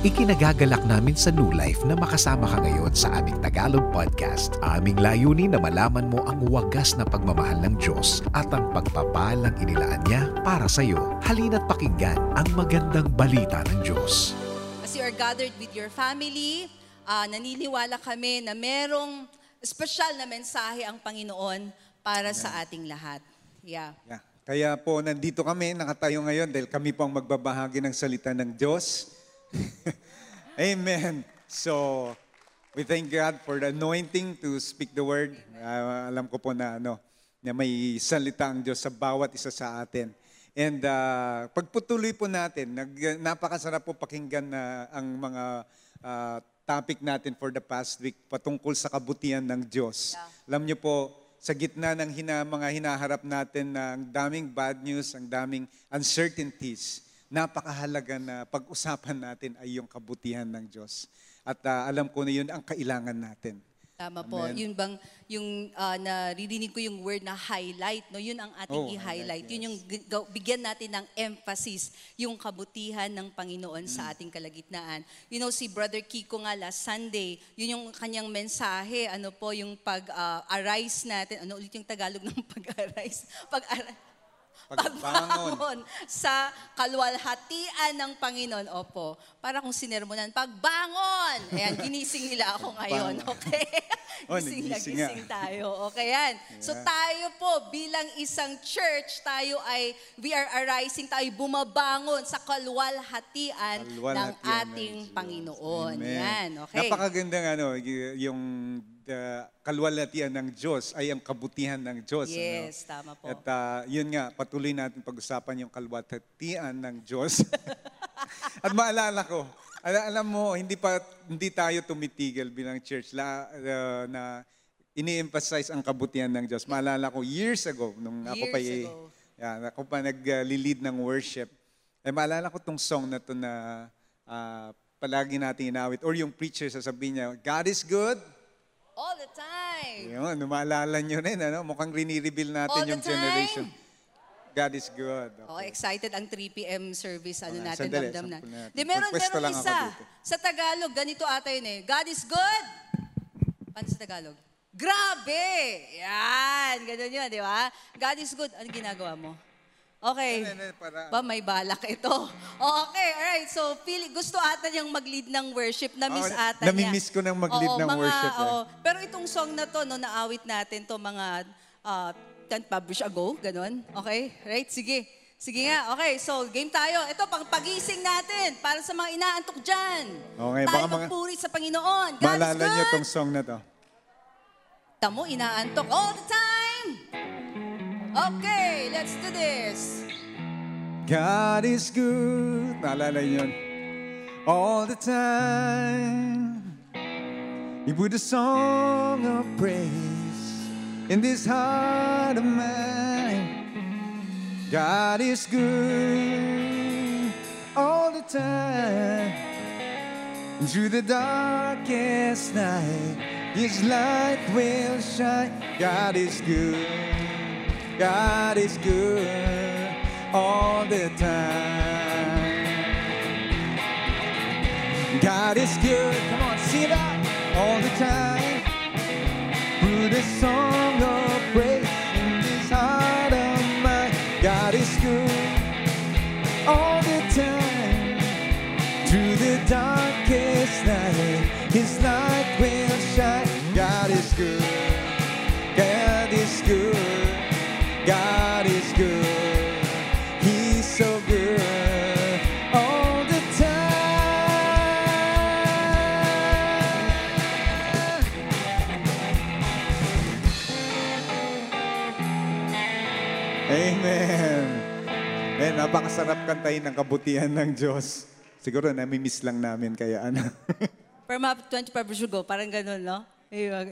Ikinagagalak namin sa New Life na makasama ka ngayon sa aming Tagalog podcast. Aming layunin na malaman mo ang wagas na pagmamahal ng Diyos at ang pagpapalang inilaan niya para sa iyo. Halina't pakinggan ang magandang balita ng Diyos. As you are gathered with your family, ah, naniniwala kami na merong espesyal na mensahe ang Panginoon para sa ating lahat. Yeah. Yeah. Kaya po nandito kami, nakatayo ngayon dahil kami po ang magbabahagi ng salita ng Diyos. Amen. So, we thank God for the anointing to speak the word. Ah, alam ko po na ano, na may salita ang Diyos sa bawat isa sa atin. And ah, pagputuloy po natin, nag, napakasarap po pakinggan na ang mga ah, topic natin for the past week patungkol sa kabutihan ng Diyos. Alam niyo po, sa gitna ng hina, mga hinaharap natin ng daming bad news, ang daming uncertainties, napakahalaga na pag-usapan natin ay yung kabutihan ng Diyos. At ah, alam ko na yun ang kailangan natin. Tama po. Amen. Yun bang, yung ah, naririnig ko yung word na highlight, no? Yun ang ating Oh, i-highlight. highlight, Yun yung bigyan natin ng emphasis, yung kabutihan ng Panginoon sa Mm. ating kalagitnaan. You know, si Brother Kiko nga last Sunday, yun yung kanyang mensahe, ano po, yung pag-arise natin. Ano ulit yung Tagalog ng pag-arise? Pag-arise. Pagbangon. sa kalwalhatian ng Panginoon. Opo. Para kung sinermonan, pagbangon! Ayan, ginising nila ako ngayon. Okay? Oh, gising na gising tayo. Okay, yan. So tayo po, bilang isang church, tayo ay, we are arising, tayo bumabangon sa kalwalhatian ng Kalwalhatian ating ng Diyos. Panginoon. Amen. Yan, okay. Napakagandang ano, yung the kalwalhatian ng Diyos ay ang kabutihan ng Diyos. ano? Yes, tama po. At ah, yun nga, patuloy natin pag-usapan yung kalwalhatian ng Diyos. At maalala ko, ala- alam mo, hindi pa hindi tayo tumitigil bilang church la, ah, na ini-emphasize ang kabutihan ng Diyos. Maalala ko years ago nung ako pa Years ago. yan, ako pa nag-lead ng worship. Eh maalala ko tong song na to na ah, palagi natin inawit or yung preacher sasabihin niya, God is good. All the time. Yun, maalala nyo rin, ano? mukhang rini-reveal natin All the yung generation. time. God is good. Oh, Okay. excited ang 3 p.m. service. Ano Ah, natin, sandali, damdam na. natin. Di, meron, Magpwesto meron isa. Sa Tagalog, ganito ata yun eh. God is good. Paano sa Tagalog? Grabe! Yan! Ganun yun, di ba? God is good. Ano ginagawa mo? Okay. Ba, may balak ito. Okay, alright. So, pili, gusto ata niyang mag-lead ng worship. Na-miss Oo, ata niya. nami-miss ko nang mag-lead Oo, ng mga- worship, eh. oo. Pero itong song na to, no, naawit natin to mga uh, 10 publish ago, ganun. Okay? Right? Sige. Sige nga. Okay, so game tayo. Ito, pang pagising natin para sa mga inaantok dyan. Okay, tayo baka mga- magpuri sa Panginoon. God Maalala good. tong song na to. Tamo, inaantok all the time. Okay, let's do this. God is good. Naalala yun? All the time. He put a song of praise in this heart of mine. God is good all the time. Through the darkest night, His light will shine. God is good. God is good all the time. God is good. Come on, sing it out all the time. Put a song of praise napakasarap kantahin ng kabutihan ng Diyos. Siguro nami-miss lang namin kaya ano. Per map 25 years ago, parang ganun, no?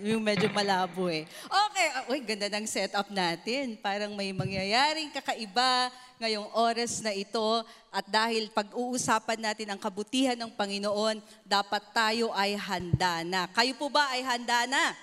Yung medyo malabo eh. Okay, ah, uy, ganda ng setup natin. Parang may mangyayaring kakaiba ngayong oras na ito. At dahil pag-uusapan natin ang kabutihan ng Panginoon, dapat tayo ay handa na. Kayo po ba ay handa na?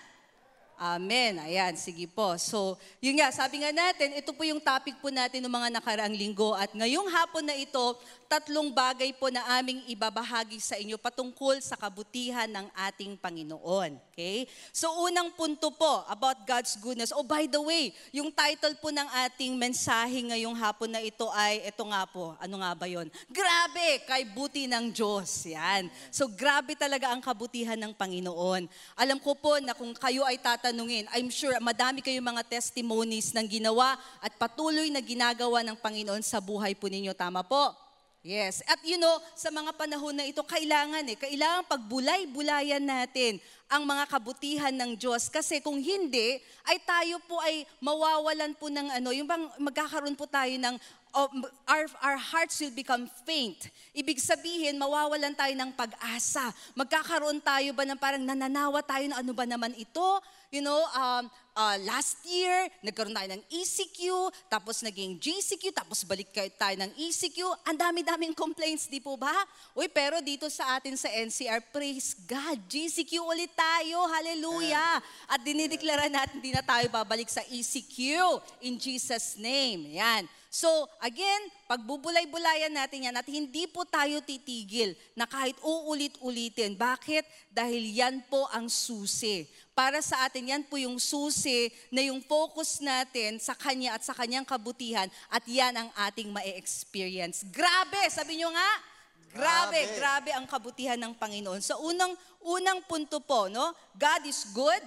Amen. Ayan, sige po. So, yun nga, sabi nga natin, ito po yung topic po natin ng mga nakaraang linggo. At ngayong hapon na ito, tatlong bagay po na aming ibabahagi sa inyo patungkol sa kabutihan ng ating Panginoon. Okay? So, unang punto po about God's goodness. Oh, by the way, yung title po ng ating mensahe ngayong hapon na ito ay, ito nga po, ano nga ba yon? Grabe, kay buti ng Diyos. Yan. So, grabe talaga ang kabutihan ng Panginoon. Alam ko po na kung kayo ay tatanungin, I'm sure madami kayong mga testimonies ng ginawa at patuloy na ginagawa ng Panginoon sa buhay po ninyo. Tama po? Yes. At you know, sa mga panahon na ito, kailangan eh, kailangan pagbulay-bulayan natin ang mga kabutihan ng Diyos. Kasi kung hindi, ay tayo po ay mawawalan po ng ano, yung bang magkakaroon po tayo ng oh, our, our hearts will become faint. Ibig sabihin, mawawalan tayo ng pag-asa. Magkakaroon tayo ba ng parang nananawa tayo na ano ba naman ito? You know, um, uh, last year, nagkaroon tayo ng ECQ, tapos naging GCQ, tapos balik kayo tayo ng ECQ. Ang dami-daming complaints, di po ba? Uy, pero dito sa atin sa NCR, praise God, GCQ ulit tayo, hallelujah. At dinideklara natin, di na tayo babalik sa ECQ in Jesus' name. Yan. So, again, pagbubulay-bulayan natin yan at hindi po tayo titigil na kahit uulit-ulitin. Bakit? Dahil yan po ang susi. Para sa atin, yan po yung susi na yung focus natin sa Kanya at sa Kanyang kabutihan at yan ang ating ma-experience. Grabe! Sabi nyo nga, grabe, grabe, grabe ang kabutihan ng Panginoon. Sa unang, unang punto po, no? God is good,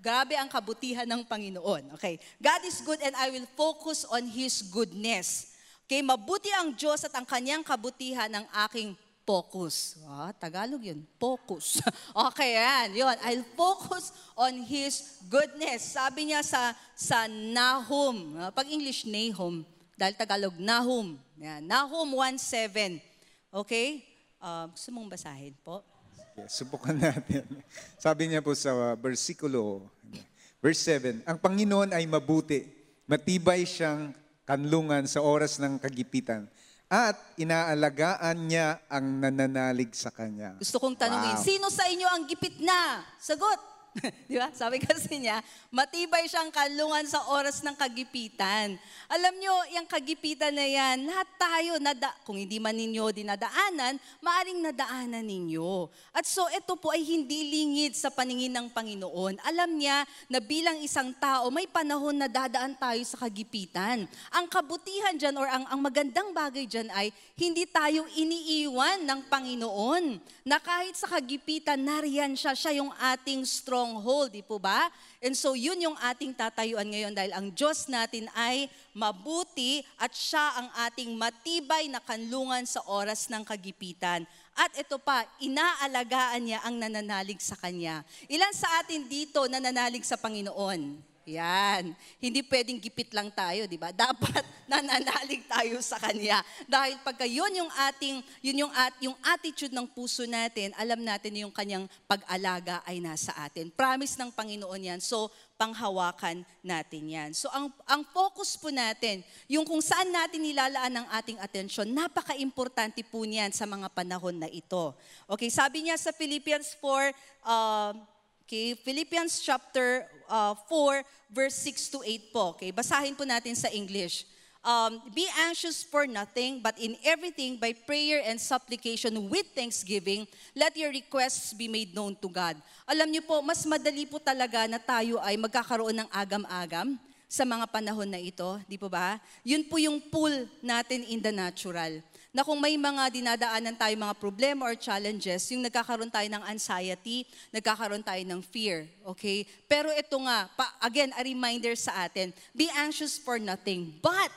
Grabe ang kabutihan ng Panginoon. Okay. God is good and I will focus on His goodness. Okay, mabuti ang Diyos at ang kanyang kabutihan ng aking focus. Ah, Tagalog yun, focus. okay, yan, yun. I'll focus on His goodness. Sabi niya sa, sa Nahum, ah, pag English, Nahum, dahil Tagalog, Nahum. Yan, Nahum 1.7. Okay? Uh, gusto mong basahin po? Okay, subukan natin. Sabi niya po sa versikulo, verse 7, Ang Panginoon ay mabuti, matibay siyang kanlungan sa oras ng kagipitan, at inaalagaan niya ang nananalig sa Kanya. Gusto kong tanungin, wow. sino sa inyo ang gipit na? Sagot! Di ba? Sabi kasi niya, matibay siyang kalungan sa oras ng kagipitan. Alam nyo, yung kagipitan na yan, lahat tayo, nada, kung hindi man ninyo dinadaanan, maaring nadaanan ninyo. At so, ito po ay hindi lingid sa paningin ng Panginoon. Alam niya na bilang isang tao, may panahon na dadaan tayo sa kagipitan. Ang kabutihan dyan or ang, ang magandang bagay dyan ay, hindi tayo iniiwan ng Panginoon. Na kahit sa kagipitan, nariyan siya, siya yung ating strong stronghold, di po ba? And so yun yung ating tatayuan ngayon dahil ang Diyos natin ay mabuti at siya ang ating matibay na kanlungan sa oras ng kagipitan. At ito pa, inaalagaan niya ang nananalig sa Kanya. Ilan sa atin dito nananalig sa Panginoon? Yan. Hindi pwedeng gipit lang tayo, di ba? Dapat nananalig tayo sa Kanya. Dahil pagka yun yung ating, yun yung, at, yung attitude ng puso natin, alam natin yung Kanyang pag-alaga ay nasa atin. Promise ng Panginoon yan. So, panghawakan natin yan. So, ang, ang focus po natin, yung kung saan natin nilalaan ang ating atensyon, napaka-importante po niyan sa mga panahon na ito. Okay, sabi niya sa Philippians 4, uh, Okay, Philippians chapter uh, 4, verse 6 to 8 po. Okay, basahin po natin sa English. Um, be anxious for nothing, but in everything, by prayer and supplication with thanksgiving, let your requests be made known to God. Alam niyo po, mas madali po talaga na tayo ay magkakaroon ng agam-agam sa mga panahon na ito, di po ba? Yun po yung pull natin in the natural na kung may mga dinadaanan tayo mga problema or challenges, yung nagkakaroon tayo ng anxiety, nagkakaroon tayo ng fear. Okay? Pero ito nga, pa, again, a reminder sa atin, be anxious for nothing. But,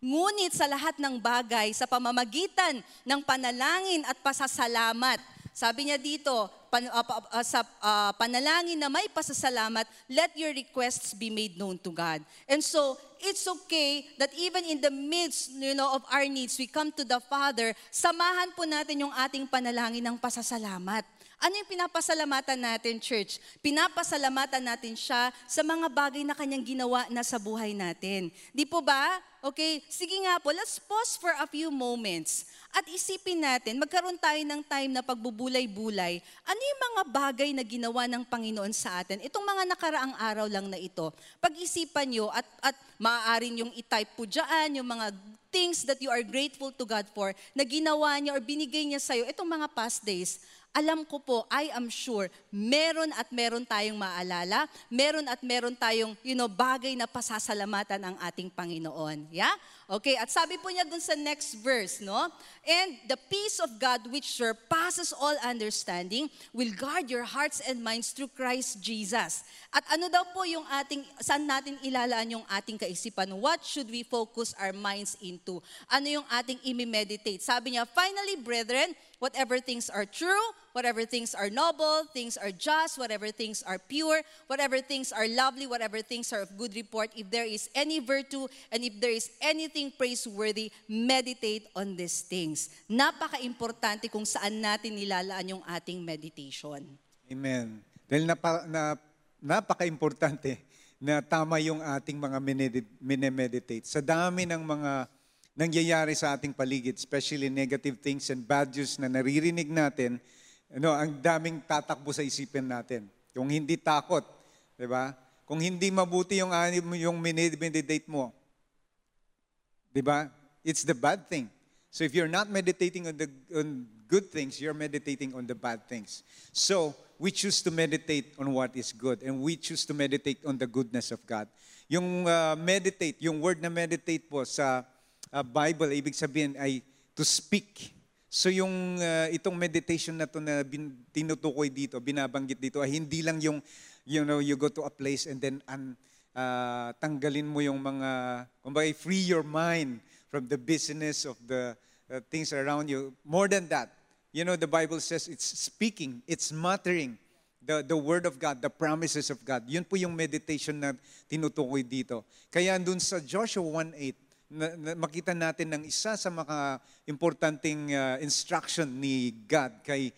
ngunit sa lahat ng bagay, sa pamamagitan ng panalangin at pasasalamat, sabi niya dito, pan, uh, uh, sa uh, panalangin na may pasasalamat, let your requests be made known to God. And so, it's okay that even in the midst, you know, of our needs, we come to the Father, samahan po natin yung ating panalangin ng pasasalamat. Ano yung pinapasalamatan natin, church? Pinapasalamatan natin siya sa mga bagay na kanyang ginawa na sa buhay natin. Di po ba? Okay, sige nga po, let's pause for a few moments. At isipin natin, magkaroon tayo ng time na pagbubulay-bulay. Ano yung mga bagay na ginawa ng Panginoon sa atin? Itong mga nakaraang araw lang na ito. Pag-isipan nyo at, at maaari yung i-type po dyan, yung mga things that you are grateful to God for na ginawa niya or binigay niya sa'yo itong mga past days alam ko po, I am sure, meron at meron tayong maalala, meron at meron tayong, you know, bagay na pasasalamatan ang ating Panginoon. Yeah? Okay, at sabi po niya dun sa next verse, no? And the peace of God which surpasses all understanding will guard your hearts and minds through Christ Jesus. At ano daw po yung ating, saan natin ilalaan yung ating kaisipan? What should we focus our minds into? Ano yung ating imi-meditate? Sabi niya, finally, brethren, whatever things are true, whatever things are noble, things are just, whatever things are pure, whatever things are lovely, whatever things are of good report, if there is any virtue and if there is anything praiseworthy, meditate on these things. Napaka-importante kung saan natin nilalaan yung ating meditation. Amen. Dahil napa, na, napaka-importante na tama yung ating mga minimeditate. Sa dami ng mga nangyayari sa ating paligid, especially negative things and bad news na naririnig natin, ano, ang daming tatakbo sa isipin natin. Kung hindi takot, di ba? Kung hindi mabuti yung, yung meditate mo, di ba? It's the bad thing. So if you're not meditating on the on good things, you're meditating on the bad things. So we choose to meditate on what is good and we choose to meditate on the goodness of God. Yung uh, meditate, yung word na meditate po sa uh, Bible, ibig sabihin ay to speak. So yung uh, itong meditation na to na bin, tinutukoy dito, binabanggit dito, ay hindi lang yung, you know, you go to a place and then un, uh, tanggalin mo yung mga, kumbaga, free your mind from the business of the uh, things around you. More than that, you know, the Bible says it's speaking, it's muttering the, the Word of God, the promises of God. Yun po yung meditation na tinutukoy dito. Kaya dun sa Joshua 1.8, na, na, makita natin ng isa sa mga importanteng uh, instruction ni God kay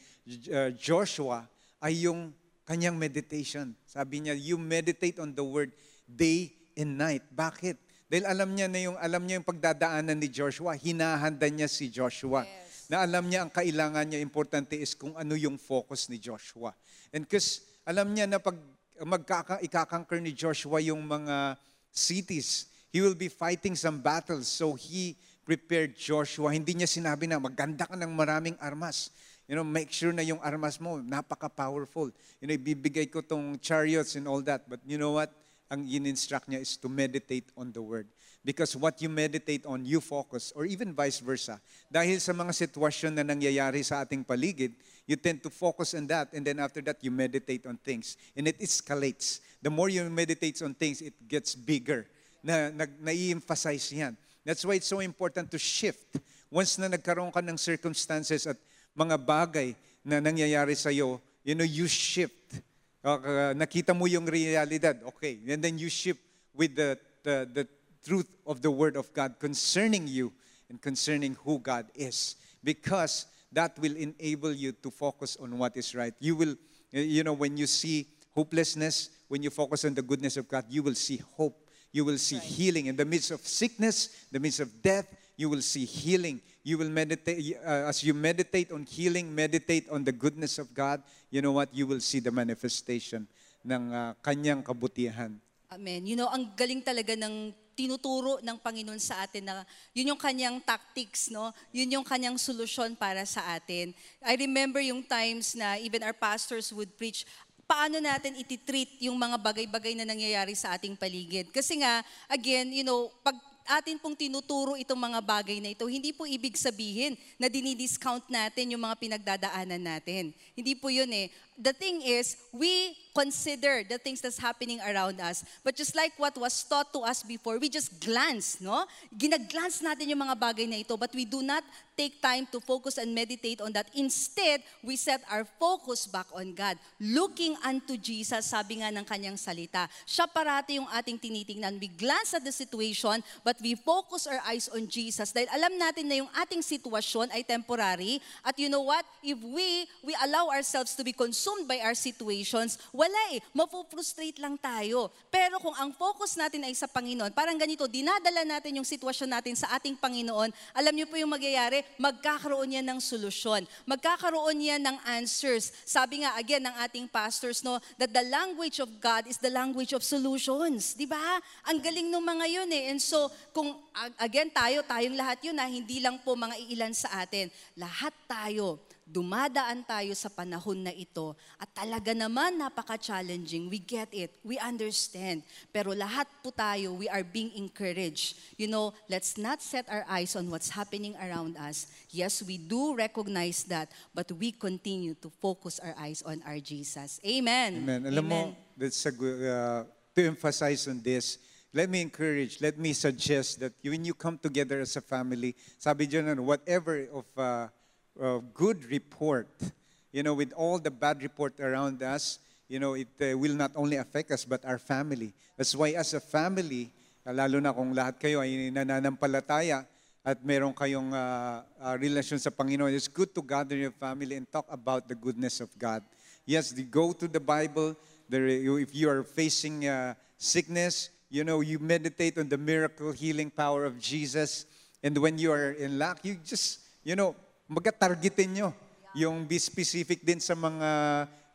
uh, Joshua ay yung kanyang meditation. Sabi niya, you meditate on the word day and night. Bakit? Dahil alam niya na yung alam niya yung pagdadaanan ni Joshua, hinahanda niya si Joshua. Yes. Na alam niya ang kailangan niya importante is kung ano yung focus ni Joshua. And because alam niya na pag magkaka ikakanker ni Joshua yung mga cities, He will be fighting some battles. So he prepared Joshua. Hindi niya sinabi na maganda ka ng maraming armas. You know, make sure na yung armas mo, napaka-powerful. You know, ibibigay ko tong chariots and all that. But you know what? Ang in-instruct niya is to meditate on the word. Because what you meditate on, you focus. Or even vice versa. Dahil sa mga sitwasyon na nangyayari sa ating paligid, you tend to focus on that. And then after that, you meditate on things. And it escalates. The more you meditate on things, it gets bigger na, na, na-emphasize yan. That's why it's so important to shift. Once na nagkaroon ka ng circumstances at mga bagay na nangyayari sa iyo, you know, you shift. Uh, nakita mo yung realidad, okay. And then you shift with the, the, the truth of the Word of God concerning you and concerning who God is. Because that will enable you to focus on what is right. You will, you know, when you see hopelessness, when you focus on the goodness of God, you will see hope you will see right. healing. In the midst of sickness, the midst of death, you will see healing. You will meditate, uh, as you meditate on healing, meditate on the goodness of God, you know what? You will see the manifestation ng uh, kanyang kabutihan. Amen. You know, ang galing talaga ng tinuturo ng Panginoon sa atin na yun yung kanyang tactics, no? Yun yung kanyang solusyon para sa atin. I remember yung times na even our pastors would preach, paano natin ititreat yung mga bagay-bagay na nangyayari sa ating paligid. Kasi nga, again, you know, pag atin pong tinuturo itong mga bagay na ito, hindi po ibig sabihin na dinidiscount natin yung mga pinagdadaanan natin. Hindi po yun eh. The thing is, we consider the things that's happening around us. But just like what was taught to us before, we just glance, no? Ginaglance natin yung mga bagay na ito, but we do not take time to focus and meditate on that. Instead, we set our focus back on God. Looking unto Jesus, sabi nga ng kanyang salita. Siya parati yung ating tinitingnan. We glance at the situation, but we focus our eyes on Jesus. Dahil alam natin na yung ating sitwasyon ay temporary. At you know what? If we, we allow ourselves to be consumed by our situations, wala eh. Mapuprostrate lang tayo. Pero kung ang focus natin ay sa Panginoon, parang ganito, dinadala natin yung sitwasyon natin sa ating Panginoon, alam niyo po yung magyayari, magkakaroon yan ng solusyon. Magkakaroon yan ng answers. Sabi nga, again, ng ating pastors, no, that the language of God is the language of solutions. Di ba? Ang galing ng mga yun eh. And so, kung, ag- again, tayo, tayong lahat yun na hindi lang po mga iilan sa atin. Lahat tayo, dumadaan tayo sa panahon na ito at talaga naman napaka-challenging. We get it. We understand. Pero lahat po tayo, we are being encouraged. You know, let's not set our eyes on what's happening around us. Yes, we do recognize that, but we continue to focus our eyes on our Jesus. Amen. Amen. Alam mo, that's a good, uh, to emphasize on this, let me encourage, let me suggest that when you come together as a family, sabi dyan, ano, whatever of uh, uh, good report, you know, with all the bad report around us, you know, it uh, will not only affect us, but our family. That's why as a family, lalo na kung lahat kayo ay nananampalataya, at meron kayong uh, uh, relasyon sa Panginoon, it's good to gather your family and talk about the goodness of God. Yes, the, go to the Bible. There, if you are facing uh, sickness, you know, you meditate on the miracle healing power of Jesus. And when you are in lack, you just, you know, magka-targetin nyo. Yung be specific din sa mga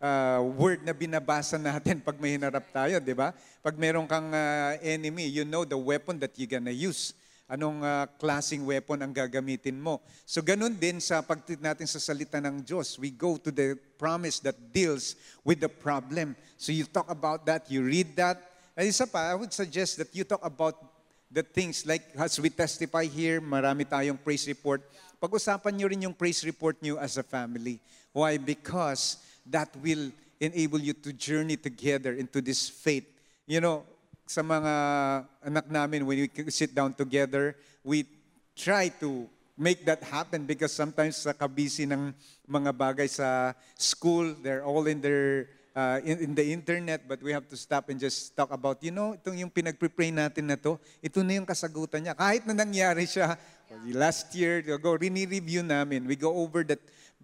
uh, word na binabasa natin pag may hinarap tayo, di ba? Pag meron kang uh, enemy, you know the weapon that you're gonna use anong uh, klasing weapon ang gagamitin mo. So ganun din sa pagtit natin sa salita ng Diyos. We go to the promise that deals with the problem. So you talk about that, you read that. At isa pa, I would suggest that you talk about the things like as we testify here, marami tayong praise report. Pag-usapan nyo rin yung praise report nyo as a family. Why? Because that will enable you to journey together into this faith. You know, sa mga anak namin, when we sit down together, we try to make that happen because sometimes sa kabisi ng mga bagay sa school, they're all in their uh, in, in the internet, but we have to stop and just talk about, you know, itong yung pinag-pray natin na to, ito na yung kasagutan niya. Kahit na nangyari siya last year, ago, rini-review namin. We go over that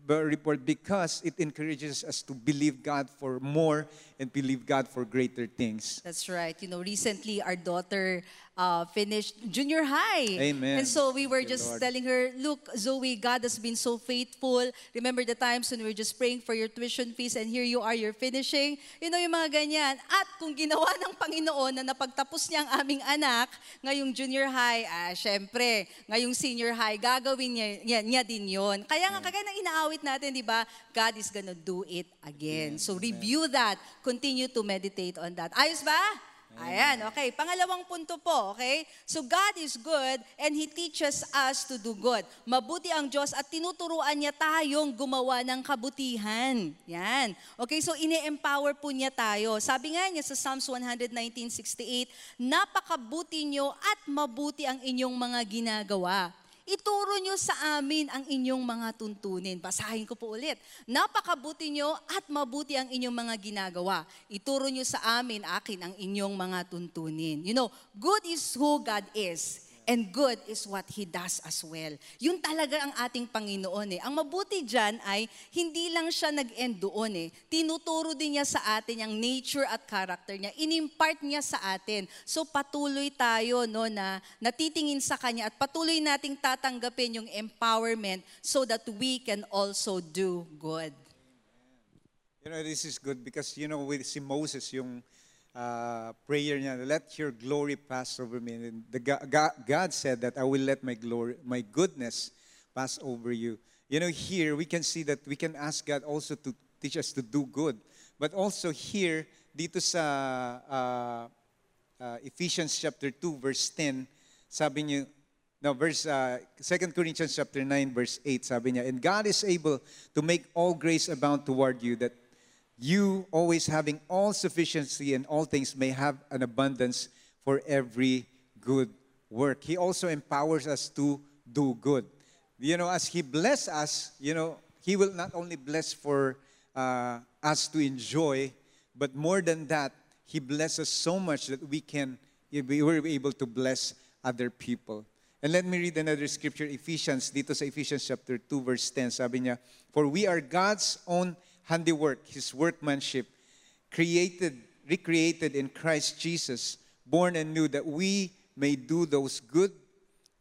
report because it encourages us to believe God for more and believe God for greater things. That's right. You know, recently our daughter uh, finished junior high. Amen. And so we were you, just Lord. telling her, look, Zoe, God has been so faithful. Remember the times when we were just praying for your tuition fees and here you are, you're finishing. You know, yung mga ganyan. At kung ginawa ng Panginoon na napagtapos niya ang aming anak, ngayong junior high, ah, syempre, ngayong senior high, gagawin niya, niya, niya din yon. Kaya nga, kagaya ng inaawit natin, di ba? God is gonna do it again. So review that. Continue to meditate on that. Ayos ba? Ayan, okay. Pangalawang punto po, okay? So God is good and He teaches us to do good. Mabuti ang Diyos at tinuturuan niya tayong gumawa ng kabutihan. Yan. Okay, so ine-empower po niya tayo. Sabi nga niya sa Psalms 119.68, Napakabuti niyo at mabuti ang inyong mga ginagawa. Ituro nyo sa amin ang inyong mga tuntunin. Basahin ko po ulit. Napakabuti nyo at mabuti ang inyong mga ginagawa. Ituro nyo sa amin, akin, ang inyong mga tuntunin. You know, good is who God is. And good is what He does as well. Yun talaga ang ating Panginoon eh. Ang mabuti dyan ay hindi lang siya nag-end doon eh. Tinuturo din niya sa atin ang nature at character niya. Inimpart niya sa atin. So patuloy tayo no, na natitingin sa Kanya at patuloy nating tatanggapin yung empowerment so that we can also do good. You know, this is good because, you know, with si Moses, yung uh, prayer niya, let your glory pass over me. And the, Ga- God said that I will let my glory, my goodness pass over you. You know, here we can see that we can ask God also to teach us to do good. But also here, dito sa uh, uh, Ephesians chapter 2, verse 10, sabi niyo, no, verse, uh, 2 Corinthians chapter 9, verse 8, sabi niya, And God is able to make all grace abound toward you, that you always having all sufficiency in all things may have an abundance for every good work. He also empowers us to do good. You know, as He bless us, you know, He will not only bless for uh, us to enjoy, but more than that, He blesses so much that we can, we were able to bless other people. And let me read another scripture, Ephesians, dito sa Ephesians chapter 2, verse 10. Sabi niya, For we are God's own handiwork, His workmanship, created, recreated in Christ Jesus, born anew, that we may do those good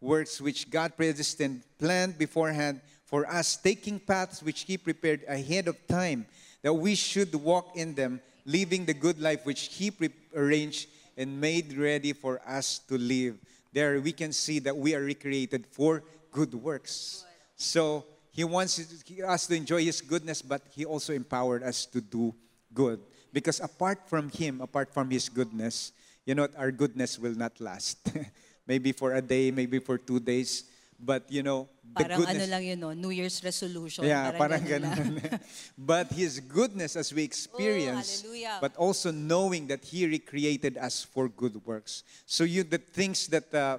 works which God predestined, planned beforehand for us, taking paths which He prepared ahead of time, that we should walk in them, living the good life which He pre- arranged and made ready for us to live. There we can see that we are recreated for good works. So He wants us to enjoy His goodness, but He also empowered us to do good. Because apart from Him, apart from His goodness, you know, our goodness will not last. maybe for a day, maybe for two days. But you know, the Parang goodness. ano lang yun, no? New Year's resolution. Yeah, parang ganun ganun. but His goodness as we experience, Oh, but also knowing that He recreated us for good works. So you, the things that uh,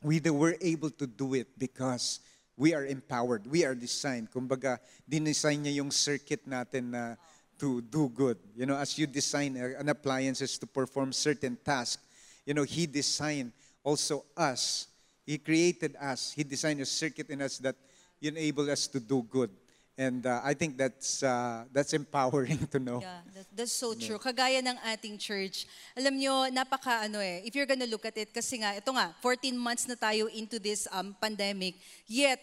we were able to do it because we are empowered, we are designed. Kumbaga, dinesign niya yung circuit natin na to do good. You know, as you design an appliances to perform certain task, you know, He designed also us. He created us. He designed a circuit in us that enable us to do good. And uh, I think that's uh, that's empowering to know. Yeah, that- that's so true. Kagaya ng ating church. Alam nyo, napaka ano eh, if you're gonna look at it, kasi nga, ito nga, 14 months na tayo into this um, pandemic. Yet,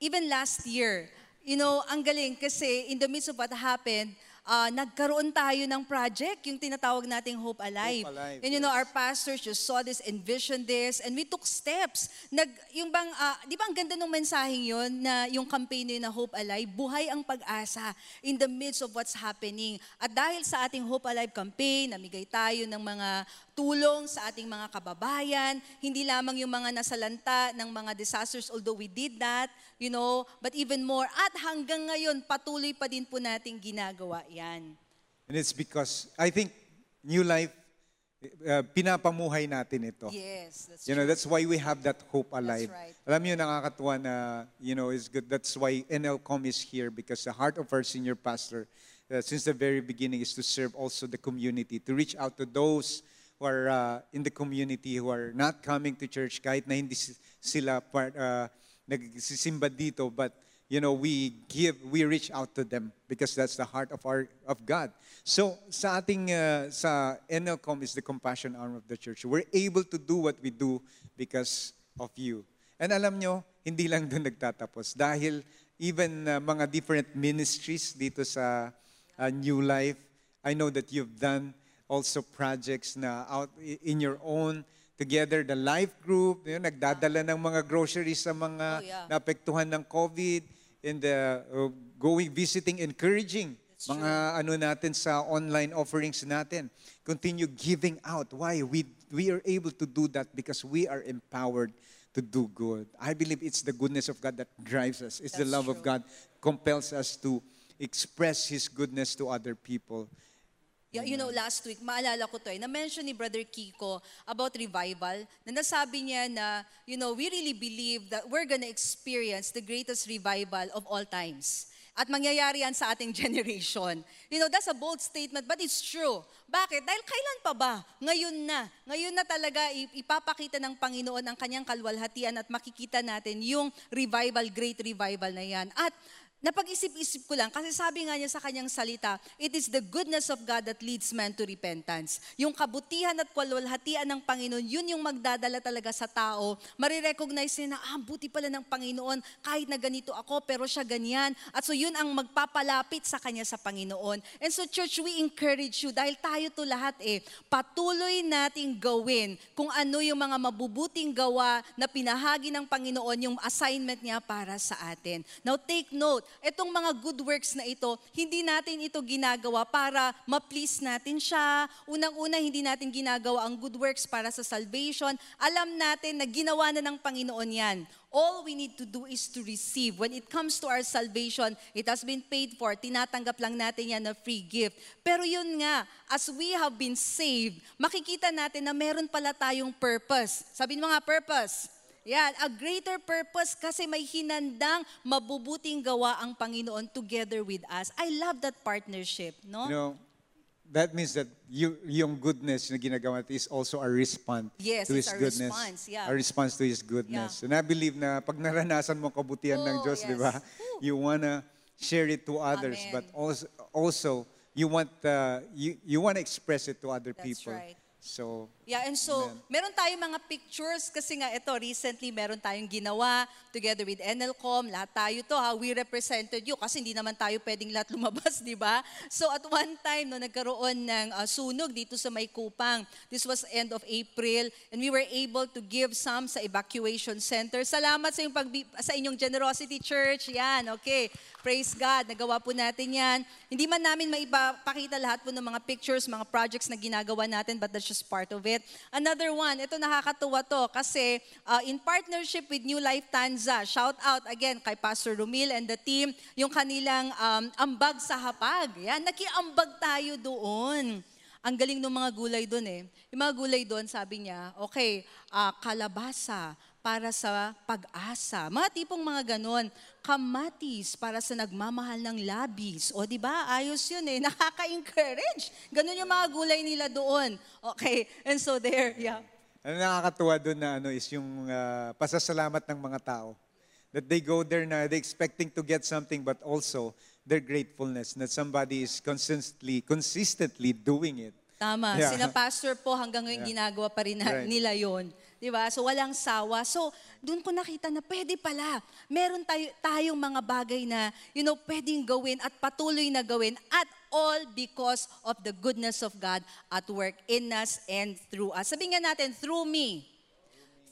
even last year, you know, ang galing kasi in the midst of what happened, uh, nagkaroon tayo ng project, yung tinatawag nating Hope Alive. Hope Alive, And you know, yes. our pastors just saw this, envisioned this, and we took steps. Nag, yung bang, ah, di ba ang ganda ng mensaheng yun, na yung campaign na yun na Hope Alive, buhay ang pag-asa in the midst of what's happening. At dahil sa ating Hope Alive campaign, namigay tayo ng mga tulong sa ating mga kababayan, hindi lamang yung mga nasalanta ng mga disasters, although we did that, you know, but even more. At hanggang ngayon, patuloy pa din po nating ginagawa yan. And it's because I think New Life, uh, pinapamuhay natin ito. Yes, that's You know, that's why we have that hope alive. right. Alam niyo, nakakatuwa na, you know, is good. That's why NLCOM is here because the heart of our senior pastor, uh, since the very beginning, is to serve also the community, to reach out to those who are uh, in the community who are not coming to church kahit na hindi sila part, uh, nagsisimba dito, but you know, we give, we reach out to them because that's the heart of our of God. So sa ating uh, sa NLCOM is the compassion arm of the church. We're able to do what we do because of you. And alam nyo, hindi lang doon nagtatapos dahil even uh, mga different ministries dito sa uh, New Life, I know that you've done also projects na out in your own together the life group yun, nagdadala ng mga groceries sa mga Oh, yeah. naapektuhan ng COVID and the uh, going visiting encouraging That's mga ano natin sa online offerings natin. Continue giving out. Why? We we are able to do that because we are empowered to do good. I believe it's the goodness of god that drives us. It's the That's love of god compels us to express his goodness to other people you know, last week, maalala ko to eh, na-mention ni Brother Kiko about revival, na nasabi niya na, you know, we really believe that we're gonna experience the greatest revival of all times. At mangyayari yan sa ating generation. You know, that's a bold statement, but it's true. Bakit? Dahil kailan pa ba? Ngayon na. Ngayon na talaga ip- ipapakita ng Panginoon ang kanyang kalwalhatian at makikita natin yung revival, great revival na yan. At Napag-isip-isip ko lang, kasi sabi nga niya sa kanyang salita, it is the goodness of God that leads man to repentance. Yung kabutihan at kwalwalhatian ng Panginoon, yun yung magdadala talaga sa tao. Marirecognize niya na, ah, buti pala ng Panginoon, kahit na ganito ako, pero siya ganyan. At so yun ang magpapalapit sa kanya sa Panginoon. And so church, we encourage you, dahil tayo to lahat eh, patuloy nating gawin kung ano yung mga mabubuting gawa na pinahagi ng Panginoon, yung assignment niya para sa atin. Now take note, itong mga good works na ito, hindi natin ito ginagawa para ma-please natin siya. Unang-una, hindi natin ginagawa ang good works para sa salvation. Alam natin na ginawa na ng Panginoon yan. All we need to do is to receive. When it comes to our salvation, it has been paid for. Tinatanggap lang natin yan na free gift. Pero yun nga, as we have been saved, makikita natin na meron pala tayong purpose. Sabihin mo nga, purpose. Yan, a greater purpose kasi may hinandang mabubuting gawa ang Panginoon together with us. I love that partnership, no? You know, that means that you, yung goodness na ginagawa is also a response Yes, to His a goodness. response, yeah. A response to His goodness. Yeah. And I believe na pag naranasan mo kabutihan ng Oh, Diyos, yes. di ba? You wanna share it to others, Amen. but also, also you want uh, you, you want to express it to other That's people. right. So, Yeah, and so, meron tayong mga pictures kasi nga ito, recently meron tayong ginawa together with NLCOM, lahat tayo to ha, we represented you kasi hindi naman tayo pwedeng lahat lumabas, di ba? So at one time, no, nagkaroon ng uh, sunog dito sa May Kupang. This was end of April and we were able to give some sa evacuation center. Salamat sa, inyong pagbi- sa inyong generosity church. Yan, okay. Praise God, nagawa po natin yan. Hindi man namin maipakita lahat po ng mga pictures, mga projects na ginagawa natin, but that's just part of it. Another one, ito nakakatuwa to kasi uh, in partnership with New Life Tanza, shout out again kay Pastor Rumil and the team, yung kanilang um, ambag sa hapag. Yan, nakiambag tayo doon. Ang galing ng mga gulay doon eh. Yung mga gulay doon, sabi niya, okay, ah, kalabasa para sa pag-asa. Mga tipong mga ganon. Kamatis para sa nagmamahal ng labis. O di ba? Ayos yun eh. Nakaka-encourage. Ganon yung mga gulay nila doon. Okay. And so there, yeah. Ano nakakatuwa doon na ano is yung ah, pasasalamat ng mga tao. That they go there na they expecting to get something but also their gratefulness that somebody is consistently consistently doing it. Tama. Yeah. Sina pastor po hanggang ngayon Yeah. ginagawa pa rin na- Right. nila yon. Di ba? So walang sawa. So doon ko nakita na pwede pala. Meron tayo, tayong mga bagay na, you know, pwedeng gawin at patuloy na gawin at all because of the goodness of God at work in us and through us. Sabihin nga natin, through me,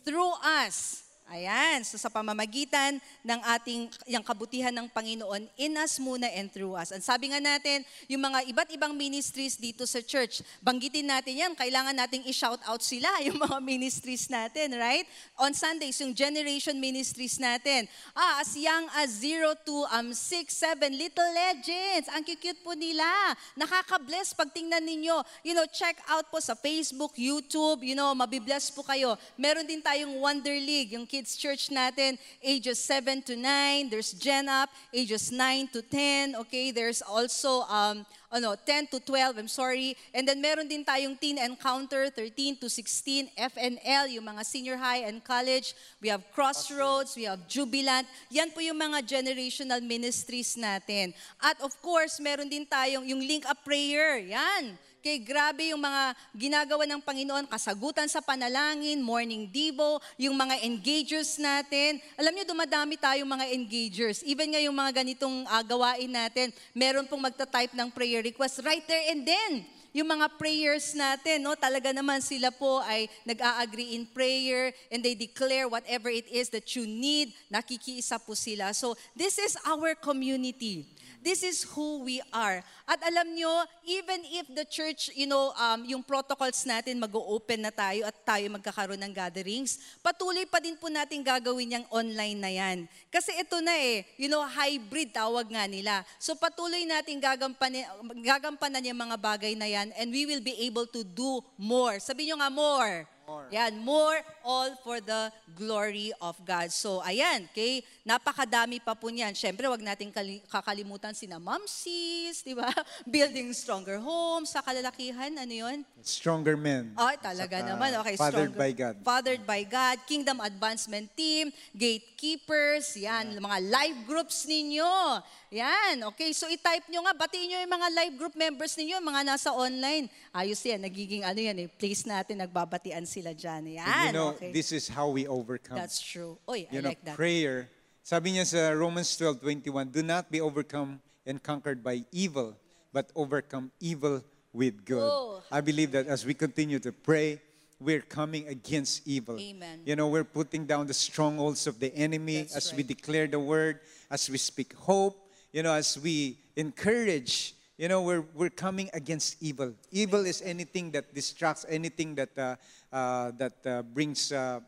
through us. Ayan, so sa pamamagitan ng ating yung kabutihan ng Panginoon in us muna and through us. And sabi nga natin, yung mga iba't ibang ministries dito sa church, banggitin natin yan, kailangan nating i-shout out sila, yung mga ministries natin, right? On Sundays, yung generation ministries natin. Ah, as young as 0 to um, 6, 7, little legends. Ang cute po nila. Nakaka-bless pag tingnan ninyo. You know, check out po sa Facebook, YouTube, you know, mabibless po kayo. Meron din tayong Wonder League, yung kids church natin, ages 7 to 9. There's Gen Up, ages 9 to 10. Okay, there's also um, ano, 10 to 12, I'm sorry. And then meron din tayong Teen Encounter, 13 to 16, FNL, yung mga senior high and college. We have Crossroads, we have Jubilant. Yan po yung mga generational ministries natin. At of course, meron din tayong yung Link Up Prayer. Yan. Kay grabe yung mga ginagawa ng Panginoon, kasagutan sa panalangin, morning devo, yung mga engagers natin. Alam niyo, dumadami tayong mga engagers. Even nga yung mga ganitong ah, gawain natin, meron pong magta-type ng prayer request right there and then. Yung mga prayers natin, no, talaga naman sila po ay nag-a-agree in prayer and they declare whatever it is that you need, nakikiisa po sila. So, this is our community. This is who we are. At alam nyo, even if the church, you know, um, yung protocols natin mag-open na tayo at tayo magkakaroon ng gatherings, patuloy pa din po natin gagawin yung online na yan. Kasi ito na eh, you know, hybrid tawag nga nila. So patuloy natin gagampanan, gagampanan yung mga bagay na yan and we will be able to do more. Sabi nyo nga more. Yan, more all for the glory of God. So, ayan, okay? Napakadami pa po niyan. Siyempre, wag nating kali- kakalimutan sina Mamsis, di ba? Building stronger homes sa kalalakihan. Ano yun? Stronger men. Ay, talaga Saka naman. Okay, Fathered stronger. by God. Fathered by God. Kingdom Advancement Team, Gatekeepers, yan, mga live groups ninyo. Yan, okay. So, i-type nyo nga, batiin nyo yung mga live group members ninyo, yung mga nasa online. Ayos yan, nagiging ano yan eh, place natin, nagbabatian sila dyan. Yan, And you know, okay. this is how we overcome. That's true. Oy, I you know, like that. prayer. Sabi niya sa Romans 12:21, do not be overcome and conquered by evil, but overcome evil with good. Oh. I believe that as we continue to pray, we're coming against evil. Amen. You know, we're putting down the strongholds of the enemy That's as we right. declare the word, as we speak hope, you know, as we encourage you know we're, we're coming against evil evil is anything that distracts anything that uh, uh, that uh, brings uh,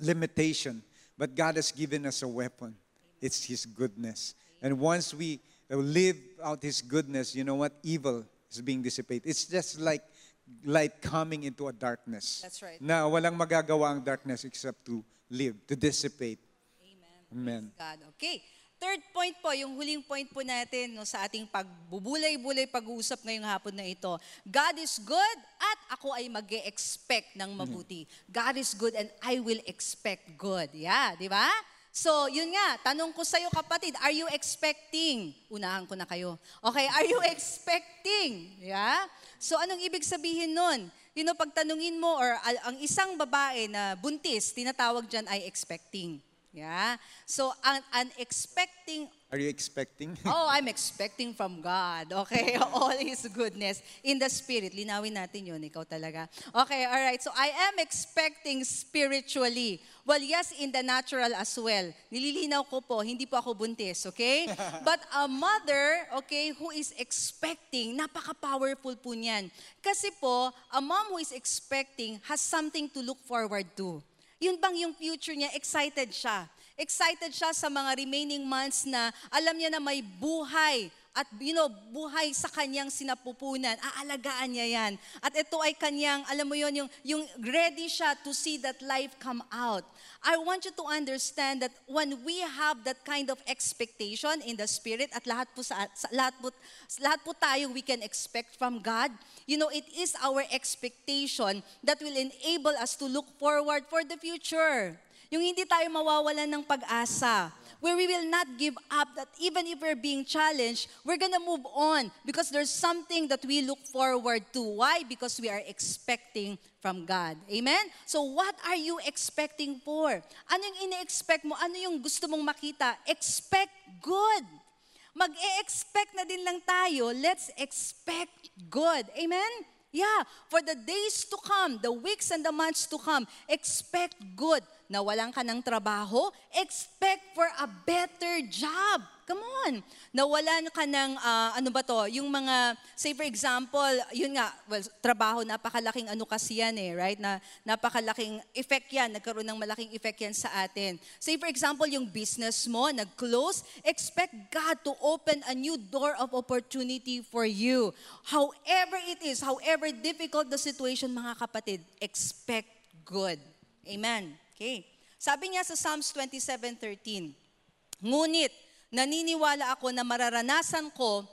limitation But God has given us a weapon. It's His goodness. And once we live out His goodness, you know what? Evil is being dissipated. It's just like light coming into a darkness. That's right. Na walang magagawa ang darkness except to live, to dissipate. Amen. Amen. Praise God. Okay. Third point po, yung huling point po natin no, sa ating pagbubulay-bulay pag-uusap ngayong hapon na ito. God is good at ako ay mag expect ng mabuti. God is good and I will expect good. Yeah, di ba? So, yun nga, tanong ko sa'yo kapatid, are you expecting? Unahan ko na kayo. Okay, are you expecting? Yeah? So, anong ibig sabihin nun? You know, pag tanungin mo, or ang isang babae na buntis, tinatawag dyan ay expecting. Yeah? So, an unexpecting Are you expecting? Oh, I'm expecting from God. Okay, all His goodness in the Spirit. Linawin natin yun, ikaw talaga. Okay, all right. So I am expecting spiritually. Well, yes, in the natural as well. Nililinaw ko po, hindi po ako buntis, okay? But a mother, okay, who is expecting, napaka-powerful po niyan. Kasi po, a mom who is expecting has something to look forward to. Yun bang yung future niya, excited siya. Excited siya sa mga remaining months na alam niya na may buhay at you know, buhay sa kanyang sinapupunan. Aalagaan niya yan. At ito ay kanyang, alam mo yon yung, yung ready siya to see that life come out. I want you to understand that when we have that kind of expectation in the spirit at lahat po sa, sa lahat po lahat po tayo we can expect from God. You know, it is our expectation that will enable us to look forward for the future. Yung hindi tayo mawawalan ng pag-asa. Where we will not give up that even if we're being challenged, we're gonna move on because there's something that we look forward to. Why? Because we are expecting from God. Amen? So what are you expecting for? Ano yung ine-expect mo? Ano yung gusto mong makita? Expect good. Mag-e-expect na din lang tayo. Let's expect good. Amen? Yeah, for the days to come, the weeks and the months to come, expect good. Nawalan ka ng trabaho, expect for a better job. Come on. Nawalan ka ng, ah, ano ba to, yung mga, say for example, yun nga, well, trabaho, napakalaking ano kasi yan eh, right? Na, napakalaking effect yan, nagkaroon ng malaking effect yan sa atin. Say for example, yung business mo, nag-close, expect God to open a new door of opportunity for you. However it is, however difficult the situation, mga kapatid, expect good. Amen. Okay. Sabi niya sa Psalms 27:13, Ngunit, naniniwala ako na mararanasan ko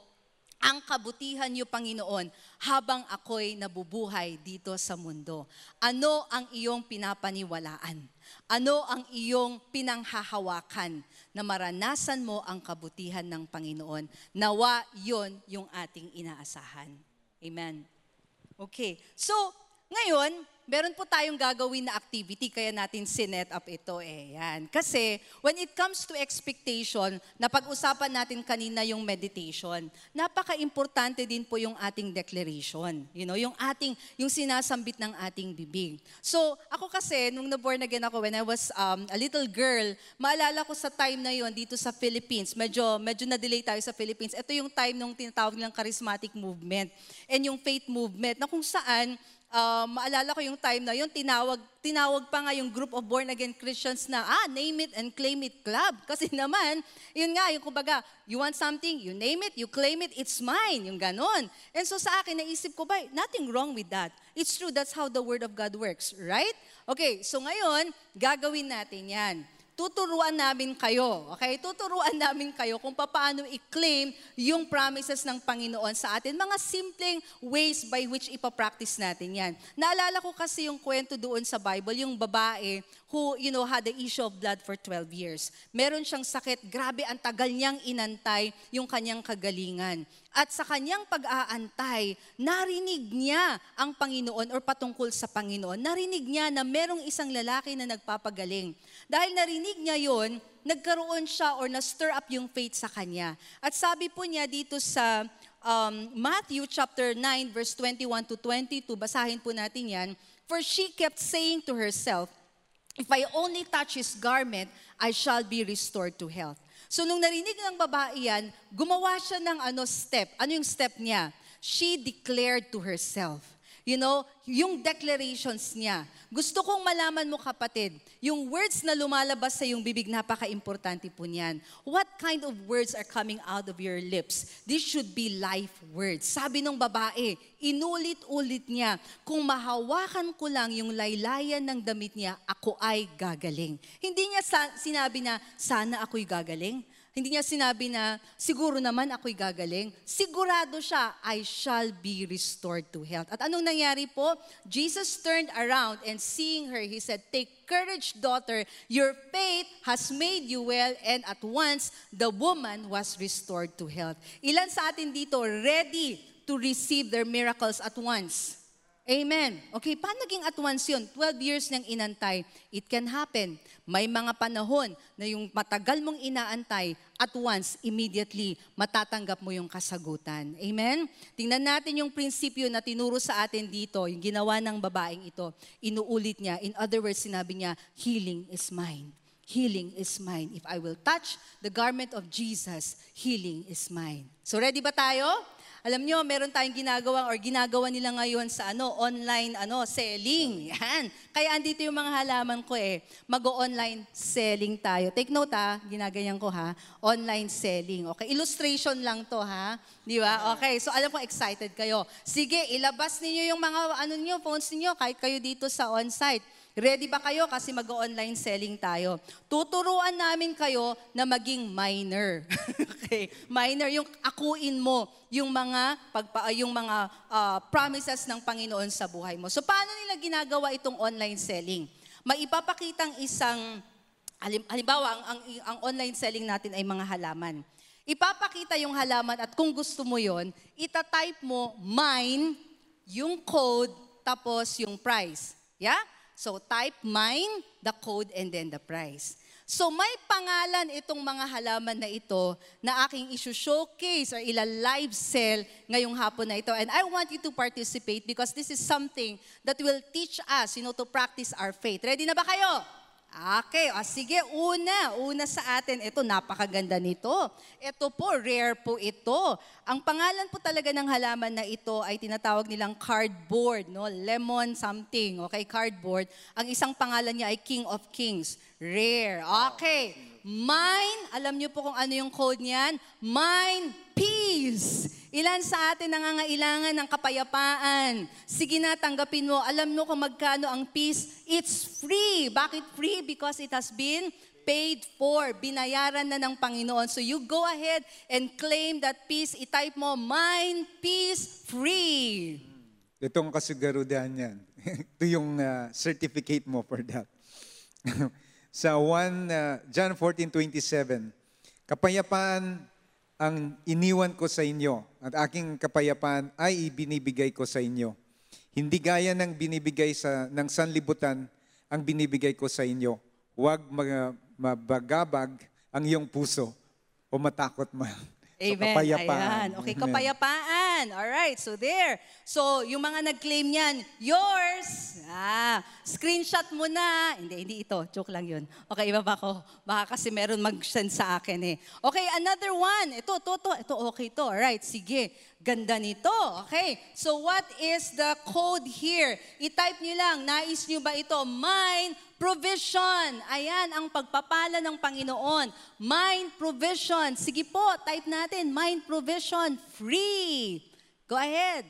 ang kabutihan niyo, Panginoon, habang ako'y nabubuhay dito sa mundo. Ano ang iyong pinapaniwalaan? Ano ang iyong pinanghahawakan na maranasan mo ang kabutihan ng Panginoon? Nawa yon yung ating inaasahan. Amen. Okay. So, ngayon, meron po tayong gagawin na activity, kaya natin sinet up ito eh. Yan. Kasi, when it comes to expectation, napag-usapan natin kanina yung meditation, napaka-importante din po yung ating declaration. You know, yung ating, yung sinasambit ng ating bibig. So, ako kasi, nung na-born again ako, when I was um, a little girl, maalala ko sa time na yon dito sa Philippines, medyo, medyo na-delay tayo sa Philippines. Ito yung time nung tinatawag nilang charismatic movement and yung faith movement na kung saan uh, maalala ko yung time na yun, tinawag, tinawag pa nga yung group of born-again Christians na, ah, name it and claim it club. Kasi naman, yun nga, yung kumbaga, you want something, you name it, you claim it, it's mine, yung ganon. And so sa akin, naisip ko ba, nothing wrong with that. It's true, that's how the Word of God works, right? Okay, so ngayon, gagawin natin yan tuturuan namin kayo. Okay? Tuturuan namin kayo kung paano i-claim yung promises ng Panginoon sa atin. Mga simpleng ways by which ipapractice natin yan. Naalala ko kasi yung kwento doon sa Bible, yung babae who, you know, had the issue of blood for 12 years. Meron siyang sakit. Grabe, ang tagal niyang inantay yung kanyang kagalingan. At sa kanyang pag-aantay, narinig niya ang Panginoon or patungkol sa Panginoon. Narinig niya na merong isang lalaki na nagpapagaling. Dahil narinig niya yon, nagkaroon siya or na-stir up yung faith sa kanya. At sabi po niya dito sa um, Matthew chapter 9 verse 21 to 22, basahin po natin yan. For she kept saying to herself, If I only touch his garment, I shall be restored to health. So nung narinig ng babae yan, gumawa siya ng ano step. Ano yung step niya? She declared to herself. You know, yung declarations niya. Gusto kong malaman mo kapatid, yung words na lumalabas sa iyong bibig, napaka-importante po niyan. What kind of words are coming out of your lips? This should be life words. Sabi ng babae, inulit-ulit niya, kung mahawakan ko lang yung laylayan ng damit niya, ako ay gagaling. Hindi niya sa- sinabi na, sana ako'y gagaling. Hindi niya sinabi na, siguro naman ako'y gagaling. Sigurado siya, I shall be restored to health. At anong nangyari po? Jesus turned around and seeing her, he said, Take courage, daughter. Your faith has made you well. And at once, the woman was restored to health. Ilan sa atin dito ready to receive their miracles at once? Amen. Okay, paano naging at once yun? 12 years niyang inantay. It can happen. May mga panahon na yung matagal mong inaantay, at once, immediately, matatanggap mo yung kasagutan. Amen? Tingnan natin yung prinsipyo na tinuro sa atin dito, yung ginawa ng babaeng ito. Inuulit niya. In other words, sinabi niya, healing is mine. Healing is mine. If I will touch the garment of Jesus, healing is mine. So ready ba tayo? Alam nyo, meron tayong ginagawa or ginagawa nila ngayon sa ano, online ano, selling. Yan. Kaya andito yung mga halaman ko eh. Mag-online selling tayo. Take note ha, ginaganyan ko ha. Online selling. Okay, illustration lang to ha. Di ba? Okay, so alam ko excited kayo. Sige, ilabas ninyo yung mga ano niyo, phones niyo kahit kayo dito sa on-site. Ready ba kayo? Kasi mag-online selling tayo. Tuturuan namin kayo na maging minor. okay? Minor, yung akuin mo yung mga, pagpa, yung mga ah, promises ng Panginoon sa buhay mo. So paano nila ginagawa itong online selling? Maipapakitang isang, halim- halimbawa, ang, ang, ang online selling natin ay mga halaman. Ipapakita yung halaman at kung gusto mo yon, itatype mo mine, yung code, tapos yung price. Yeah? So type mine, the code, and then the price. So may pangalan itong mga halaman na ito na aking issue-showcase or ila-live sell ngayong hapon na ito. And I want you to participate because this is something that will teach us, you know, to practice our faith. Ready na ba kayo? Okay, o sige, una, una sa atin, ito, napakaganda nito. Ito po, rare po ito. Ang pangalan po talaga ng halaman na ito ay tinatawag nilang cardboard, no? Lemon something, okay, cardboard. Ang isang pangalan niya ay King of Kings. Rare. Okay. Mine, alam niyo po kung ano yung code niyan? Mine peace. Ilan sa atin nangangailangan ng kapayapaan? Sige na, tanggapin mo. Alam mo kung magkano ang peace? It's free. Bakit free? Because it has been paid for. Binayaran na ng Panginoon. So you go ahead and claim that peace. I-type mo, mine peace free. Itong kasigarudahan yan. Ito yung uh, certificate mo for that. sa 1, uh, John 14:27, kapayapaan ang iniwan ko sa inyo at aking kapayapaan ay ibinibigay ko sa inyo. Hindi gaya ng binibigay sa ng sanlibutan ang binibigay ko sa inyo. Huwag mag- mabagabag ang iyong puso o matakot man. So, Amen. kapayapaan. Ayan. Okay, Amen. kapayapaan. All right, so there. So, yung mga nag-claim niyan, yours. Ah, screenshot mo na. Hindi, hindi ito. Joke lang yun. Okay, iba ba ko? Baka kasi meron mag-send sa akin eh. Okay, another one. Ito, ito, ito. Ito, okay to. All right, sige. Ganda nito. Okay, so what is the code here? I-type nyo lang. Nais nyo ba ito? Mine provision. Ayan ang pagpapala ng Panginoon. Mind provision. Sige po, type natin. Mind provision. Free. Go ahead.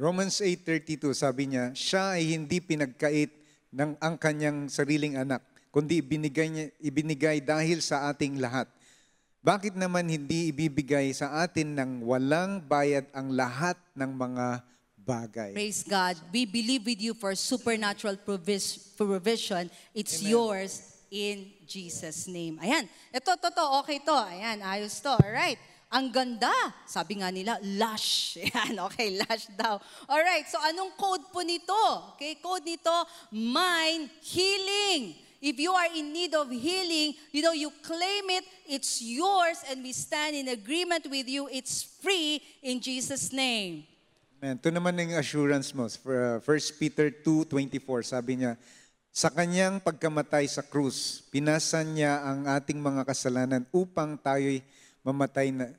Romans 8.32, sabi niya, siya ay hindi pinagkait ng ang kanyang sariling anak, kundi ibinigay, niya, ibinigay dahil sa ating lahat. Bakit naman hindi ibibigay sa atin ng walang bayad ang lahat ng mga bagay? Praise God. We believe with you for supernatural provis- provision. It's yours in Jesus' name. Ayan. Ito, to, to. Okay to. Ayan, ayos to. Alright. Ang ganda. Sabi nga nila, lush. Ayan, okay, lush daw. Alright, so anong code po nito? Okay, code nito, mind healing. If you are in need of healing, you know, you claim it, it's yours, and we stand in agreement with you. It's free in Jesus' name. Amen. Ito naman yung assurance mo. For, uh, 1 Peter 2.24, sabi niya, sa kanyang pagkamatay sa krus, pinasan niya ang ating mga kasalanan upang tayo'y mamatay na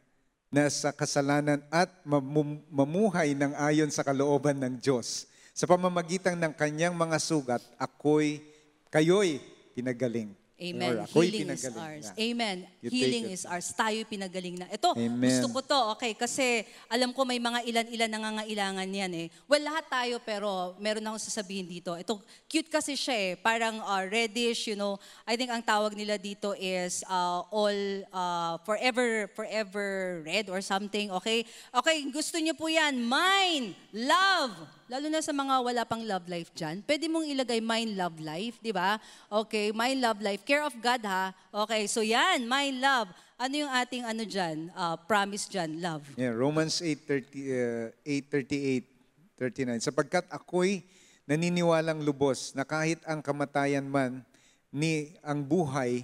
na sa kasalanan at mamum- mamuhay ng ayon sa kalooban ng Diyos. Sa pamamagitan ng kanyang mga sugat, ako'y, kayo'y pinagaling. Amen. Ako'y Healing is pinagaling. ours. Yeah. Amen. You Healing it. is ours. Tayo pinagaling na. Ito, Amen. gusto ko to. Okay, kasi alam ko may mga ilan-ilan nangangailangan yan eh. Well, lahat tayo pero meron akong sasabihin dito. Ito, cute kasi siya eh. Parang uh, reddish, you know. I think ang tawag nila dito is uh, all uh, forever, forever red or something. Okay? Okay, gusto niyo po yan. Mine, love, Lalo na sa mga wala pang love life dyan, pwede mong ilagay mine love life, di ba? Okay, mine love life. Care of God ha. Okay, so yan, mine love. Ano yung ating ano dyan, uh, promise dyan, love? Yeah, Romans 8:30 uh, 8:38 39 sapagkat ako'y naniniwalang lubos na kahit ang kamatayan man ni ang buhay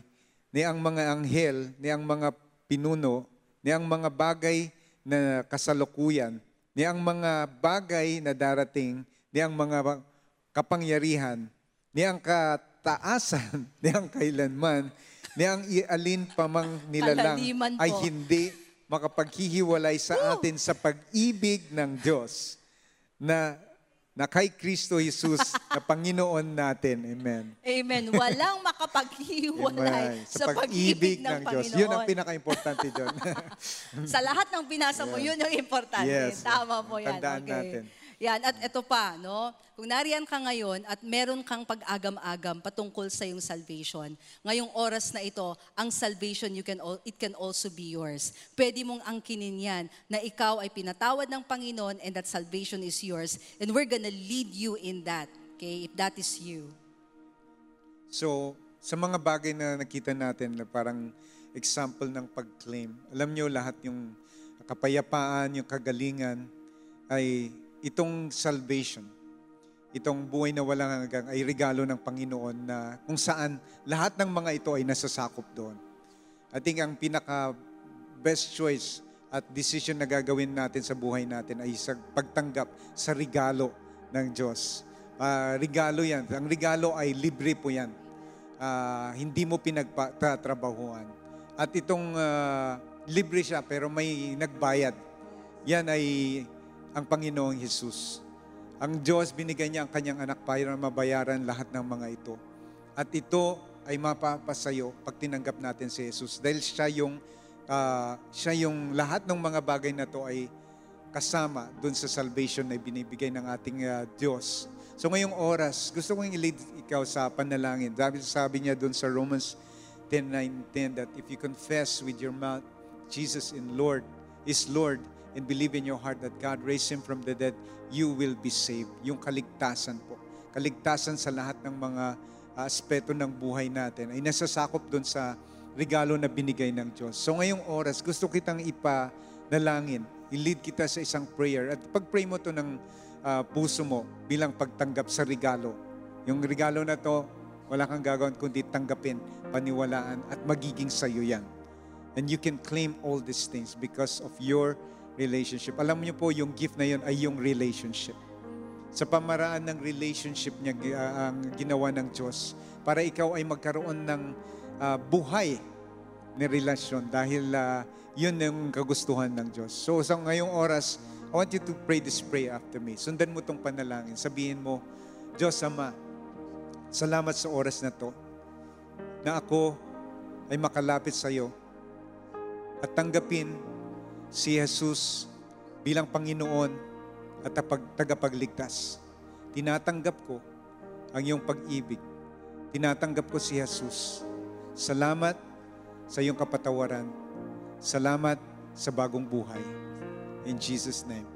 ni ang mga anghel ni ang mga pinuno ni ang mga bagay na kasalukuyan ni ang mga bagay na darating ni ang mga kapangyarihan ni ang kataasan ni ang kailanman ni ang ialin pa mang nilalang ay hindi makapaghihiwalay sa atin sa pag-ibig ng Diyos na na kay Kristo Jesus na Panginoon natin. Amen. Amen. Walang makapaghiwalay Amen. sa pag-ibig ng, Diyos. Panginoon. Yun ang pinaka-importante dyan. sa lahat ng binasa mo, yun yung importante. Yes. Tama po yan. Tandaan okay. natin. Yan, at ito pa, no? Kung nariyan ka ngayon at meron kang pag-agam-agam patungkol sa yung salvation, ngayong oras na ito, ang salvation, you can, al- it can also be yours. Pwede mong angkinin yan na ikaw ay pinatawad ng Panginoon and that salvation is yours. And we're gonna lead you in that, okay? If that is you. So, sa mga bagay na nakita natin na parang example ng pag-claim, alam nyo lahat yung kapayapaan, yung kagalingan, ay itong salvation, itong buhay na walang hanggang ay regalo ng Panginoon na kung saan lahat ng mga ito ay nasasakop doon. I think ang pinaka best choice at decision na gagawin natin sa buhay natin ay sa pagtanggap sa regalo ng Diyos. Ah, regalo yan. Ang regalo ay libre po yan. Ah, hindi mo pinagtatrabahuan. At itong ah, libre siya pero may nagbayad. Yan ay ang Panginoong Jesus. Ang Diyos binigay niya ang kanyang anak para mabayaran lahat ng mga ito. At ito ay mapapasayo pag tinanggap natin si Jesus. Dahil siya yung, ah, siya yung lahat ng mga bagay na to ay kasama dun sa salvation na binibigay ng ating ah, Diyos. So ngayong oras, gusto kong i-lead ikaw sa panalangin. Dahil sabi niya dun sa Romans 10.19 that if you confess with your mouth Jesus in Lord, is Lord, and believe in your heart that God raised Him from the dead, you will be saved. Yung kaligtasan po. Kaligtasan sa lahat ng mga ah, aspeto ng buhay natin ay nasasakop doon sa regalo na binigay ng Diyos. So ngayong oras, gusto kitang ipanalangin. I-lead kita sa isang prayer. At pag-pray mo to ng ah, puso mo bilang pagtanggap sa regalo. Yung regalo na to, wala kang gagawin kundi tanggapin, paniwalaan, at magiging sayo yan. And you can claim all these things because of your relationship. Alam niyo po, yung gift na yun ay yung relationship. Sa pamaraan ng relationship niya ah, ang ginawa ng Diyos para ikaw ay magkaroon ng ah, buhay na relasyon dahil ah, yun yung kagustuhan ng Diyos. So sa ngayong oras, I want you to pray this prayer after me. Sundan mo tong panalangin. Sabihin mo, Diyos Ama, salamat sa oras na to na ako ay makalapit sa iyo at tanggapin si Jesus bilang Panginoon at tagapagligtas. Tinatanggap ko ang iyong pag-ibig. Tinatanggap ko si Jesus. Salamat sa iyong kapatawaran. Salamat sa bagong buhay. In Jesus' name.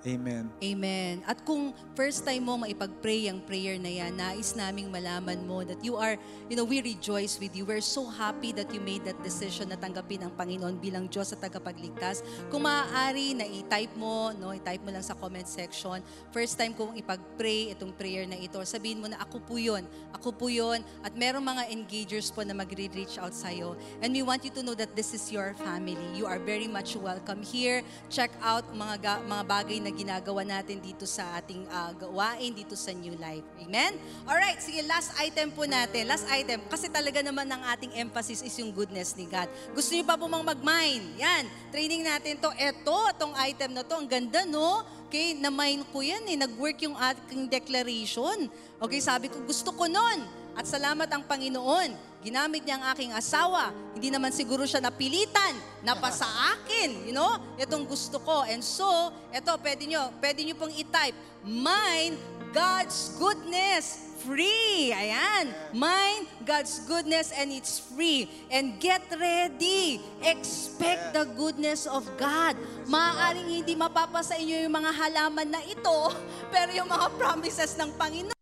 Amen. Amen. At kung first time mo maipag-pray ang prayer na yan, nais naming malaman mo that you are, you know, we rejoice with you. We're so happy that you made that decision na tanggapin ang Panginoon bilang Diyos at tagapagligtas. Kung maaari na i-type mo, no, i-type mo lang sa comment section. First time kong ipag-pray itong prayer na ito, sabihin mo na ako po yun. Ako po yun. At merong mga engagers po na magre-reach out sa'yo. And we want you to know that this is your family. You are very much welcome here. Check out mga, ga- mga bagay na na ginagawa natin dito sa ating ah, gawain, dito sa New Life. Amen? Alright, sige, last item po natin. Last item, kasi talaga naman ang ating emphasis is yung goodness ni God. Gusto niyo pa po mang mag-mine? Yan, training natin to. Eto, itong item na to, ang ganda no? Okay, na-mine ko yan eh. Nag-work yung aking declaration. Okay, sabi ko, gusto ko nun. At salamat ang Panginoon. Ginamit niya ang aking asawa. Hindi naman siguro siya napilitan. Napasa akin. You know? Itong gusto ko. And so, ito, pwede nyo, pwede nyo pong i-type, mine God's goodness free. Ayan. Mine, God's goodness, and it's free. And get ready. Expect the goodness of God. Maaaring hindi mapapasa inyo yung mga halaman na ito, pero yung mga promises ng Panginoon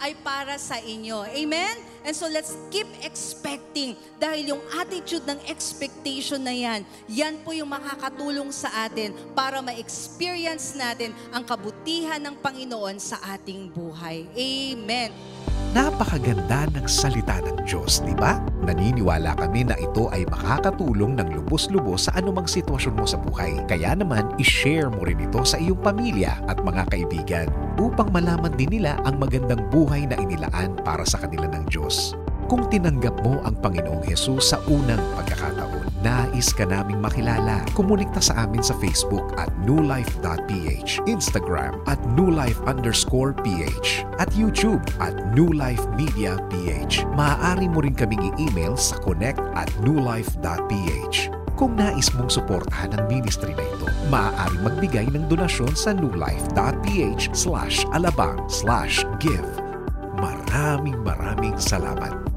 ay para sa inyo. Amen? And so let's keep expecting dahil yung attitude ng expectation na yan, yan po yung makakatulong sa atin para ma-experience natin ang kabutihan ng Panginoon sa ating buhay. Amen. Napakaganda ng salita ng Diyos, di ba? Naniniwala kami na ito ay makakatulong ng lubos-lubos sa anumang sitwasyon mo sa buhay. Kaya naman, ishare mo rin ito sa iyong pamilya at mga kaibigan upang malaman din nila ang magandang buhay na inilaan para sa kanila ng Diyos. Kung tinanggap mo ang Panginoong Hesus sa unang pagkakataon, nais ka naming makilala. Kumunikta sa amin sa Facebook at newlife.ph, Instagram at newlife underscore ph, at YouTube at Newlife Media PH. Maaari mo rin kaming i-email sa connect at newlife.ph. Kung nais mong suportahan ang ministry na ito, maaari magbigay ng donasyon sa newlife.ph slash alabang slash give. Maraming maraming salamat.